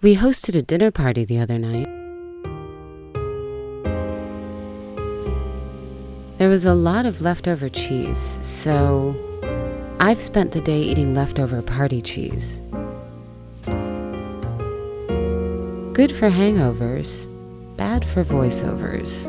We hosted a dinner party the other night. There was a lot of leftover cheese, so I've spent the day eating leftover party cheese. Good for hangovers, bad for voiceovers.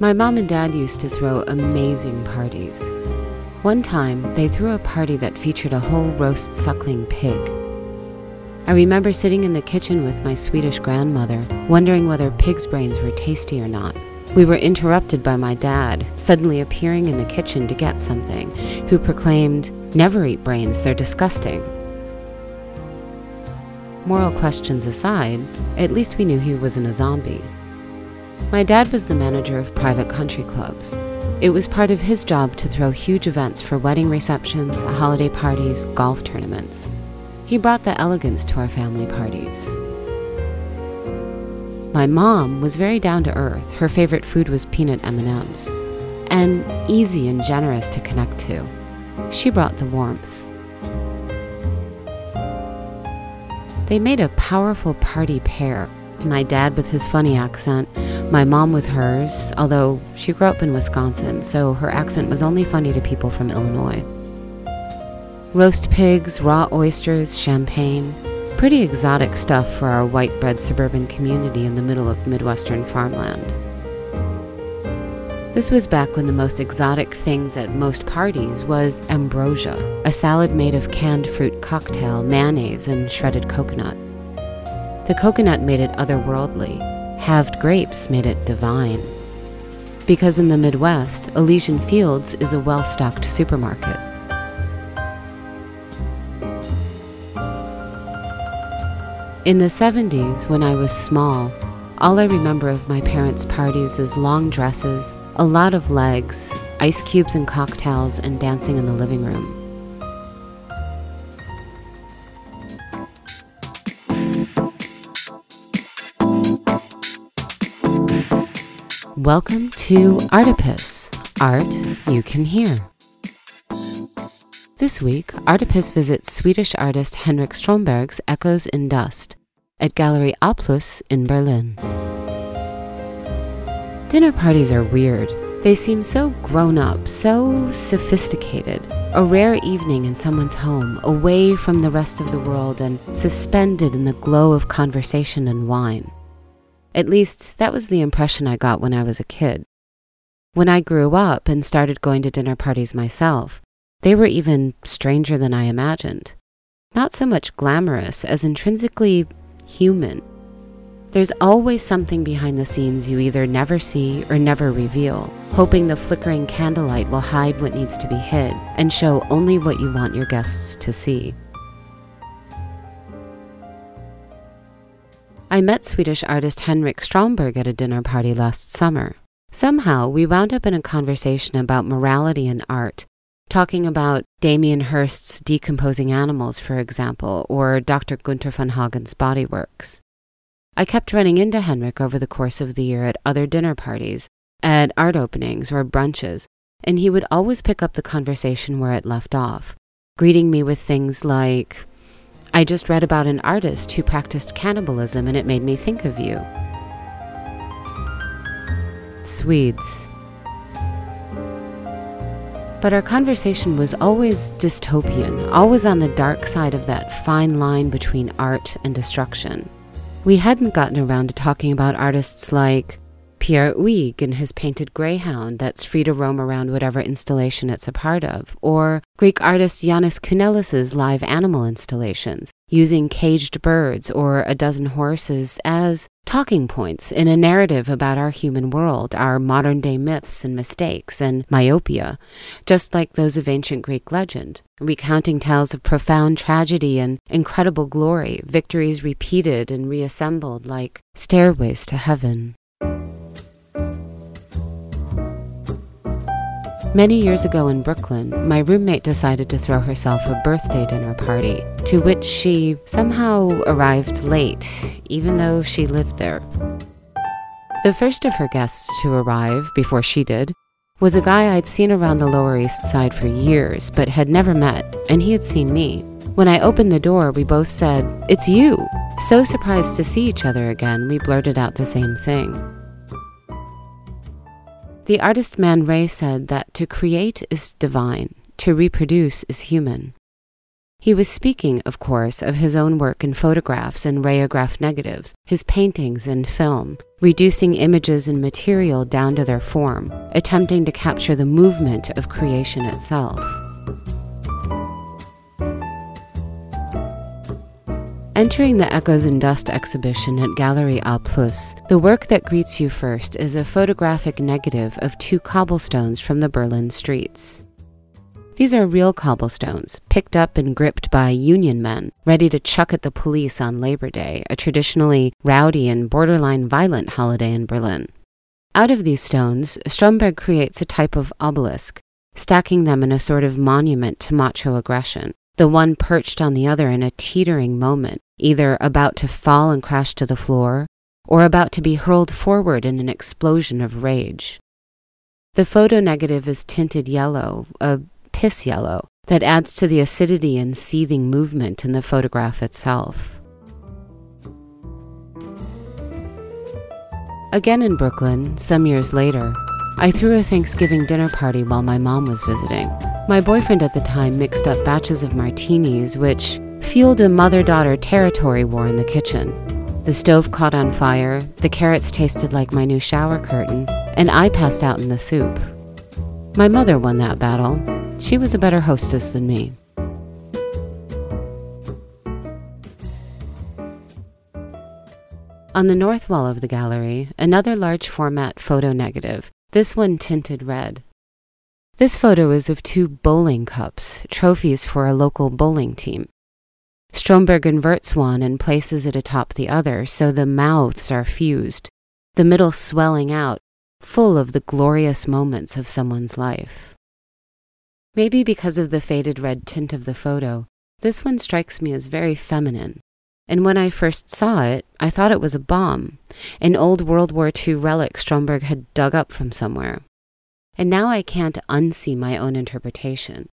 My mom and dad used to throw amazing parties. One time, they threw a party that featured a whole roast suckling pig. I remember sitting in the kitchen with my Swedish grandmother, wondering whether pig's brains were tasty or not. We were interrupted by my dad, suddenly appearing in the kitchen to get something, who proclaimed, Never eat brains, they're disgusting. Moral questions aside, at least we knew he wasn't a zombie. My dad was the manager of private country clubs. It was part of his job to throw huge events for wedding receptions, holiday parties, golf tournaments. He brought the elegance to our family parties. My mom was very down to earth. Her favorite food was peanut M&Ms, and easy and generous to connect to. She brought the warmth. They made a powerful party pair. My dad with his funny accent, my mom with hers, although she grew up in Wisconsin, so her accent was only funny to people from Illinois. Roast pigs, raw oysters, champagne. Pretty exotic stuff for our white bread suburban community in the middle of Midwestern farmland. This was back when the most exotic things at most parties was ambrosia, a salad made of canned fruit cocktail, mayonnaise, and shredded coconut. The coconut made it otherworldly, halved grapes made it divine. Because in the Midwest, Elysian Fields is a well stocked supermarket. In the 70s, when I was small, all I remember of my parents' parties is long dresses, a lot of legs, ice cubes and cocktails, and dancing in the living room. Welcome to Artipoeus, art you can hear. This week, Artipoeus visits Swedish artist Henrik Stromberg's Echoes in Dust at Gallery A Plus in Berlin. Dinner parties are weird. They seem so grown up, so sophisticated. A rare evening in someone's home, away from the rest of the world and suspended in the glow of conversation and wine. At least, that was the impression I got when I was a kid. When I grew up and started going to dinner parties myself, they were even stranger than I imagined. Not so much glamorous as intrinsically human. There's always something behind the scenes you either never see or never reveal, hoping the flickering candlelight will hide what needs to be hid and show only what you want your guests to see. I met Swedish artist Henrik Stromberg at a dinner party last summer. Somehow, we wound up in a conversation about morality and art, talking about Damien Hirst's Decomposing Animals, for example, or Dr. Gunther von Hagen's Body Worlds. I kept running into Henrik over the course of the year at other dinner parties, at art openings, or brunches, and he would always pick up the conversation where it left off, greeting me with things like, I just read about an artist who practiced cannibalism and it made me think of you. Swedes. But our conversation was always dystopian, always on the dark side of that fine line between art and destruction. We hadn't gotten around to talking about artists like Pierre Huyghe and his painted greyhound that's free to roam around whatever installation it's a part of, or Greek artist Jannis Kounellis's live animal installations, using caged birds or a dozen horses as talking points in a narrative about our human world, our modern day myths and mistakes and myopia, just like those of ancient Greek legend, recounting tales of profound tragedy and incredible glory, victories repeated and reassembled like stairways to heaven. Many years ago in Brooklyn, my roommate decided to throw herself a birthday dinner party, to which she somehow arrived late, even though she lived there. The first of her guests to arrive, before she did, was a guy I'd seen around the Lower East Side for years, but had never met, and he had seen me. When I opened the door, we both said, It's you! So surprised to see each other again, we blurted out the same thing. The artist Man Ray said that to create is divine, to reproduce is human. He was speaking, of course, of his own work in photographs and rayograph negatives, his paintings and film, reducing images and material down to their form, attempting to capture the movement of creation itself. Entering the Echoes in Dust exhibition at Gallery A Plus, the work that greets you first is a photographic negative of two cobblestones from the Berlin streets. These are real cobblestones, picked up and gripped by Union men, ready to chuck at the police on Labor Day, a traditionally rowdy and borderline violent holiday in Berlin. Out of these stones, Stromberg creates a type of obelisk, stacking them in a sort of monument to macho aggression the one perched on the other in a teetering moment, either about to fall and crash to the floor, or about to be hurled forward in an explosion of rage. The photo negative is tinted yellow, a piss yellow, that adds to the acidity and seething movement in the photograph itself. Again in Brooklyn, some years later, I threw a Thanksgiving dinner party while my mom was visiting. My boyfriend at the time mixed up batches of martinis, which fueled a mother daughter territory war in the kitchen. The stove caught on fire, the carrots tasted like my new shower curtain, and I passed out in the soup. My mother won that battle. She was a better hostess than me. On the north wall of the gallery, another large format photo negative, this one tinted red. This photo is of two bowling cups, trophies for a local bowling team. Stromberg inverts one and places it atop the other so the mouths are fused, the middle swelling out, full of the glorious moments of someone's life. Maybe because of the faded red tint of the photo, this one strikes me as very feminine. And when I first saw it, I thought it was a bomb, an old World War II relic Stromberg had dug up from somewhere. And now I can't unsee my own interpretation.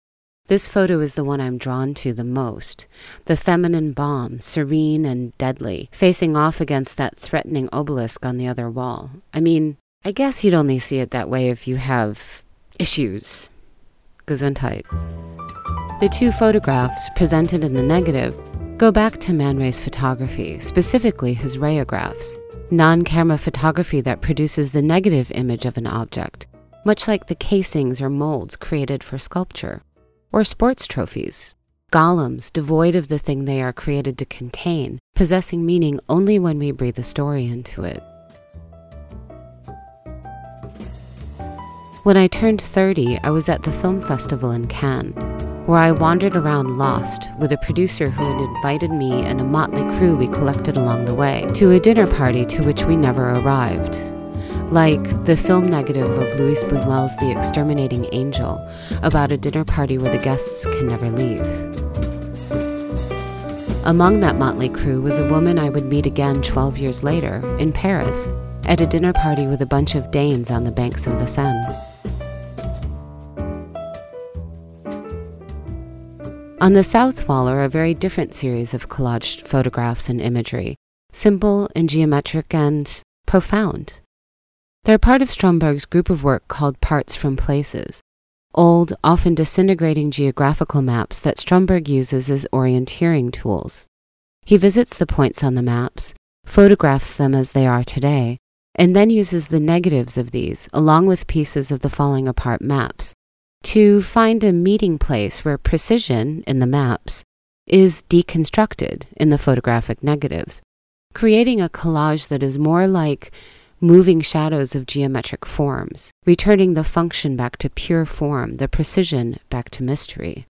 This photo is the one I'm drawn to the most. The feminine bomb, serene and deadly, facing off against that threatening obelisk on the other wall. I mean, I guess you'd only see it that way if you have issues. Gesundheit. The two photographs, presented in the negative, go back to Man Ray's photography, specifically his rayographs, non camera photography that produces the negative image of an object much like the casings or molds created for sculpture, or sports trophies, golems devoid of the thing they are created to contain, possessing meaning only when we breathe a story into it. When I turned 30, I was at the film festival in Cannes, where I wandered around lost with a producer who had invited me and a motley crew we collected along the way to a dinner party to which we never arrived like the film negative of Luis Buñuel's The Exterminating Angel, about a dinner party where the guests can never leave. Among that motley crew was a woman I would meet again 12 years later, in Paris, at a dinner party with a bunch of Danes on the banks of the Seine. On the south wall are a very different series of collaged photographs and imagery, simple and geometric and profound. They're part of Stromberg's group of work called Parts from Places, old, often disintegrating geographical maps that Stromberg uses as orienteering tools. He visits the points on the maps, photographs them as they are today, and then uses the negatives of these, along with pieces of the falling apart maps, to find a meeting place where precision in the maps is deconstructed in the photographic negatives, creating a collage that is more like moving shadows of geometric forms, returning the function back to pure form, the precision back to mystery.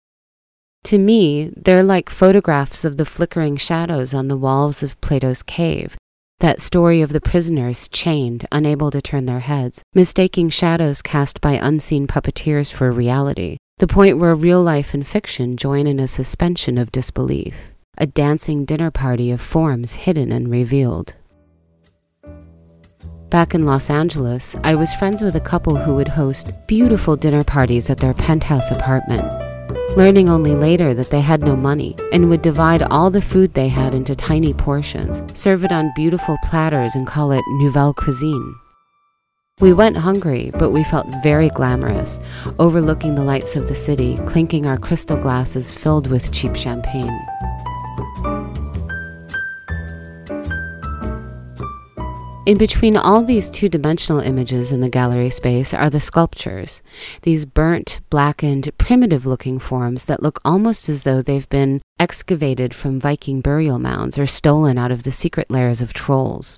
To me, they're like photographs of the flickering shadows on the walls of Plato's cave, that story of the prisoners chained, unable to turn their heads, mistaking shadows cast by unseen puppeteers for reality, the point where real life and fiction join in a suspension of disbelief, a dancing dinner party of forms hidden and revealed. Back in Los Angeles, I was friends with a couple who would host beautiful dinner parties at their penthouse apartment, learning only later that they had no money and would divide all the food they had into tiny portions, serve it on beautiful platters, and call it nouvelle cuisine. We went hungry, but we felt very glamorous, overlooking the lights of the city, clinking our crystal glasses filled with cheap champagne. In between all these two dimensional images in the gallery space are the sculptures, these burnt, blackened, primitive looking forms that look almost as though they've been excavated from Viking burial mounds or stolen out of the secret lairs of trolls.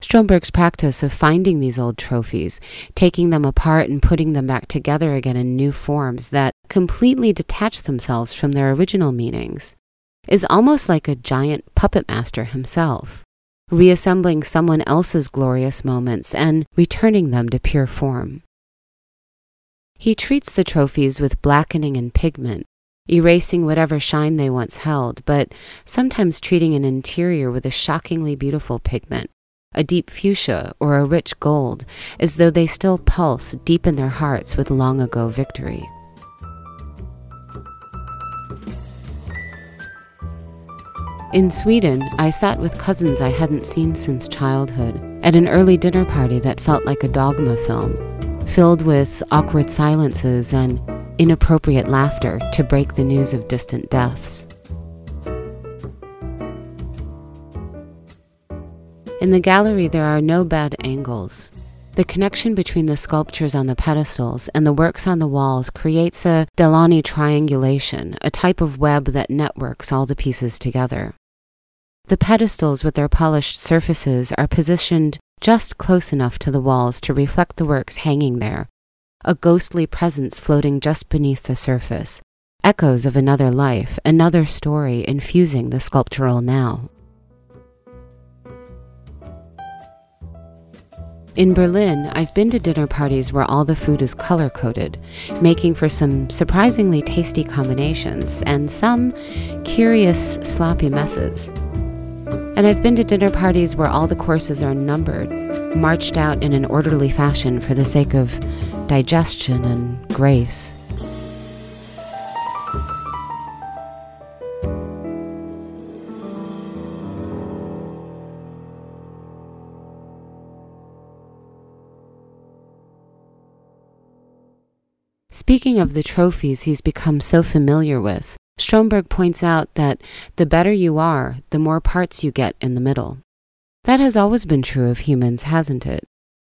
Stromberg's practice of finding these old trophies, taking them apart and putting them back together again in new forms that completely detach themselves from their original meanings, is almost like a giant puppet master himself reassembling someone else's glorious moments and returning them to pure form. He treats the trophies with blackening and pigment, erasing whatever shine they once held, but sometimes treating an interior with a shockingly beautiful pigment, a deep fuchsia or a rich gold, as though they still pulse deep in their hearts with long ago victory. In Sweden, I sat with cousins I hadn't seen since childhood at an early dinner party that felt like a dogma film, filled with awkward silences and inappropriate laughter to break the news of distant deaths. In the gallery, there are no bad angles. The connection between the sculptures on the pedestals and the works on the walls creates a Delaunay triangulation, a type of web that networks all the pieces together. The pedestals with their polished surfaces are positioned just close enough to the walls to reflect the works hanging there, a ghostly presence floating just beneath the surface, echoes of another life, another story infusing the sculptural now. In Berlin, I've been to dinner parties where all the food is color coded, making for some surprisingly tasty combinations and some curious, sloppy messes. And I've been to dinner parties where all the courses are numbered, marched out in an orderly fashion for the sake of digestion and grace. Speaking of the trophies he's become so familiar with, Stromberg points out that the better you are, the more parts you get in the middle. That has always been true of humans, hasn't it?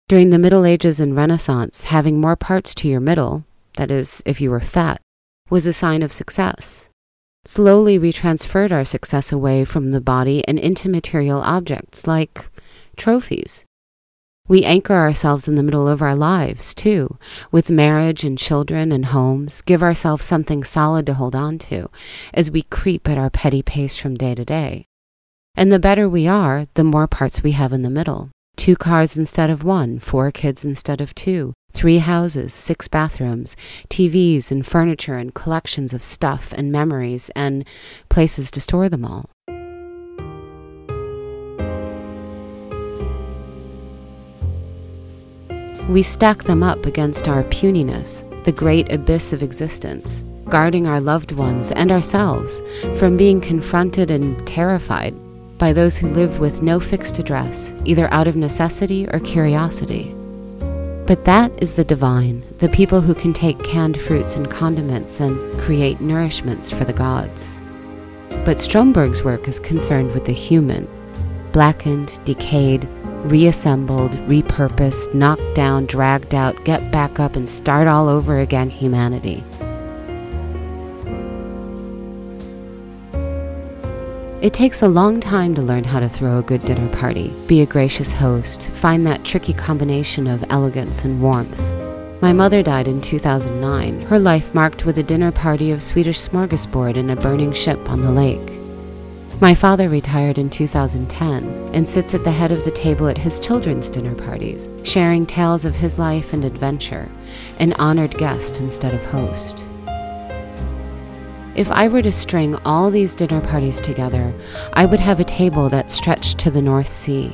During the Middle Ages and Renaissance, having more parts to your middle, that is, if you were fat, was a sign of success. Slowly, we transferred our success away from the body and into material objects like trophies. We anchor ourselves in the middle of our lives, too, with marriage and children and homes, give ourselves something solid to hold on to as we creep at our petty pace from day to day. And the better we are, the more parts we have in the middle. Two cars instead of one, four kids instead of two, three houses, six bathrooms, TVs and furniture and collections of stuff and memories and places to store them all. We stack them up against our puniness, the great abyss of existence, guarding our loved ones and ourselves from being confronted and terrified by those who live with no fixed address, either out of necessity or curiosity. But that is the divine, the people who can take canned fruits and condiments and create nourishments for the gods. But Stromberg's work is concerned with the human, blackened, decayed, reassembled, repurposed, knocked down, dragged out, get back up, and start all over again humanity. It takes a long time to learn how to throw a good dinner party, be a gracious host, find that tricky combination of elegance and warmth. My mother died in 2009, her life marked with a dinner party of Swedish smorgasbord in a burning ship on the lake. My father retired in 2010 and sits at the head of the table at his children's dinner parties, sharing tales of his life and adventure, an honored guest instead of host. If I were to string all these dinner parties together, I would have a table that stretched to the North Sea,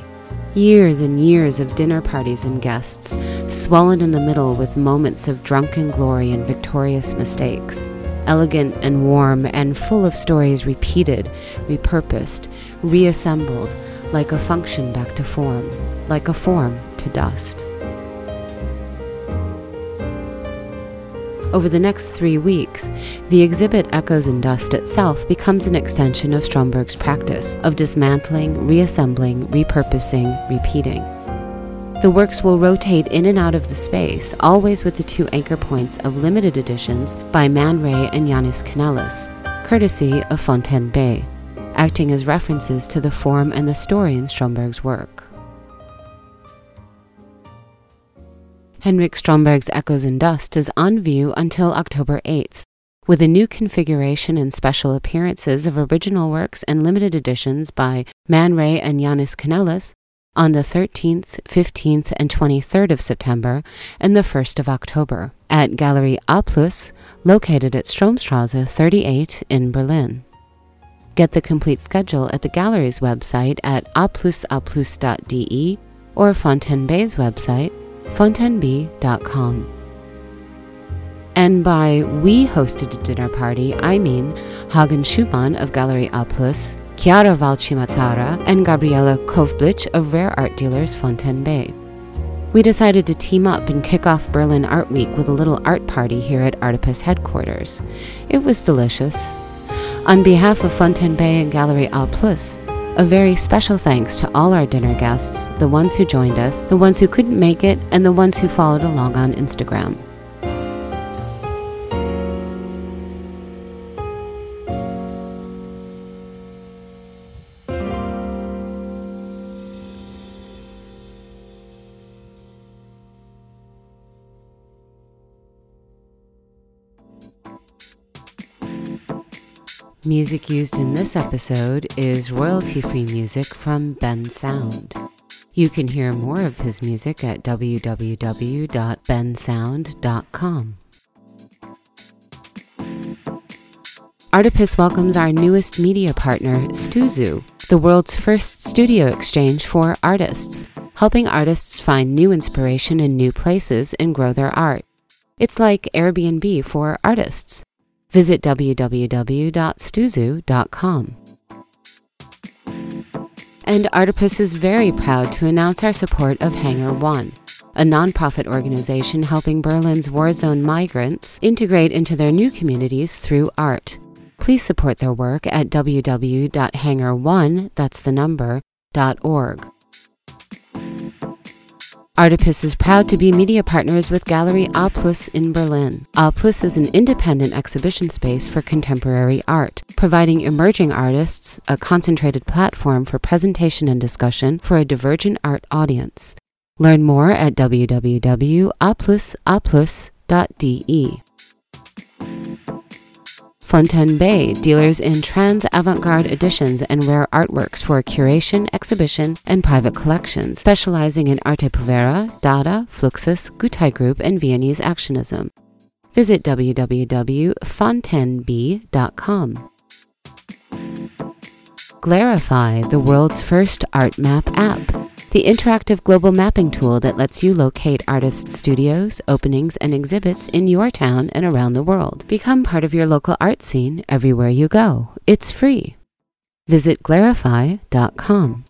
Years and years of dinner parties and guests, swollen in the middle with moments of drunken glory and victorious mistakes. Elegant and warm and full of stories repeated, repurposed, reassembled, like a function back to form, like a form to dust. Over the next three weeks, the exhibit Echoes in Dust itself becomes an extension of Stromberg's practice of dismantling, reassembling, repurposing, repeating. The works will rotate in and out of the space, always with the two anchor points of limited editions by Man Ray and Jannis Kounellis, courtesy of Fontaine-Bée, acting as references to the form and the story in Stromberg's work. Henrik Stromberg's Echoes in Dust is on view until October 8th, with a new configuration and special appearances of original works and limited editions by Man Ray and Jannis Kounellis on the 13th, 15th, and 23rd of September and the 1st of October at Gallery A located at Stromstrasse 38 in Berlin. Get the complete schedule at the gallery's website at aplusaplus.de or Fontaine-Bée's website fontainebee.com. And by we hosted a dinner party, I mean Hagen Schumann of Gallery A Chiara Valchimatara, and Gabriela Kovblich of Rare Art Dealers Fontaine-Bée. We decided to team up and kick off Berlin Art Week with a little art party here at Artipoeus headquarters. It was delicious. On behalf of Fontaine-Bée and Gallery A a very special thanks to all our dinner guests, the ones who joined us, the ones who couldn't make it, and the ones who followed along on Instagram. Music used in this episode is royalty free music from Ben Sound. You can hear more of his music at www.bensound.com. Artipoeus welcomes our newest media partner, Stuzu, the world's first studio exchange for artists, helping artists find new inspiration in new places and grow their art. It's like Airbnb for artists. Visit www.stuzu.com. And Artipoeus is very proud to announce our support of Hangar One, a nonprofit organization helping Berlin's war zone migrants integrate into their new communities through art. Please support their work at www.hangar1, that's the number, .org. Artipoeus is proud to be media partners with Gallery A Plus in Berlin. A Plus is an independent exhibition space for contemporary art, providing emerging artists a concentrated platform for presentation and discussion for a divergent art audience. Learn more at www.aplusaplus.de. Fontaine-Bée dealers in trans avant-garde editions and rare artworks for curation, exhibition, and private collections, specializing in arte povera, Dada, Fluxus, Gutai Group, and Viennese Actionism. Visit www.fontainebee.com. Glarify, the world's first art map app the interactive global mapping tool that lets you locate artist studios, openings, and exhibits in your town and around the world. Become part of your local art scene everywhere you go. It's free. Visit glarify.com.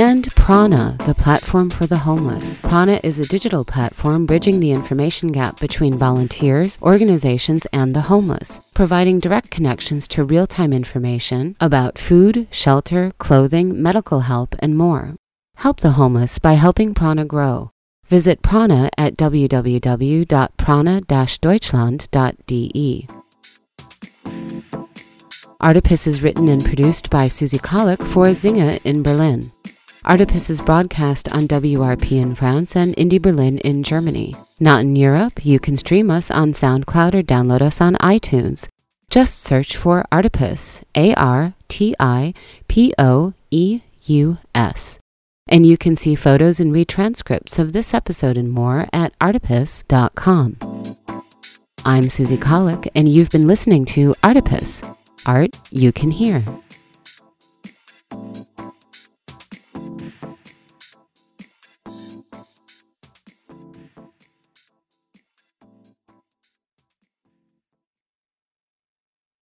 And Prana, the platform for the homeless. Prana is a digital platform bridging the information gap between volunteers, organizations, and the homeless, providing direct connections to real time information about food, shelter, clothing, medical help, and more. Help the homeless by helping Prana grow. Visit Prana at www.prana-deutschland.de. Artipoeus is written and produced by Susie Kahlich for Zinga in Berlin. Artipoeus is broadcast on WRP in France and Indie Berlin in Germany. Not in Europe, you can stream us on SoundCloud or download us on iTunes. Just search for Artipoeus, A R T I P O E U S. And you can see photos and read transcripts of this episode and more at artipoeus.com. I'm Susie Kahlich, and you've been listening to Artipoeus Art You Can Hear.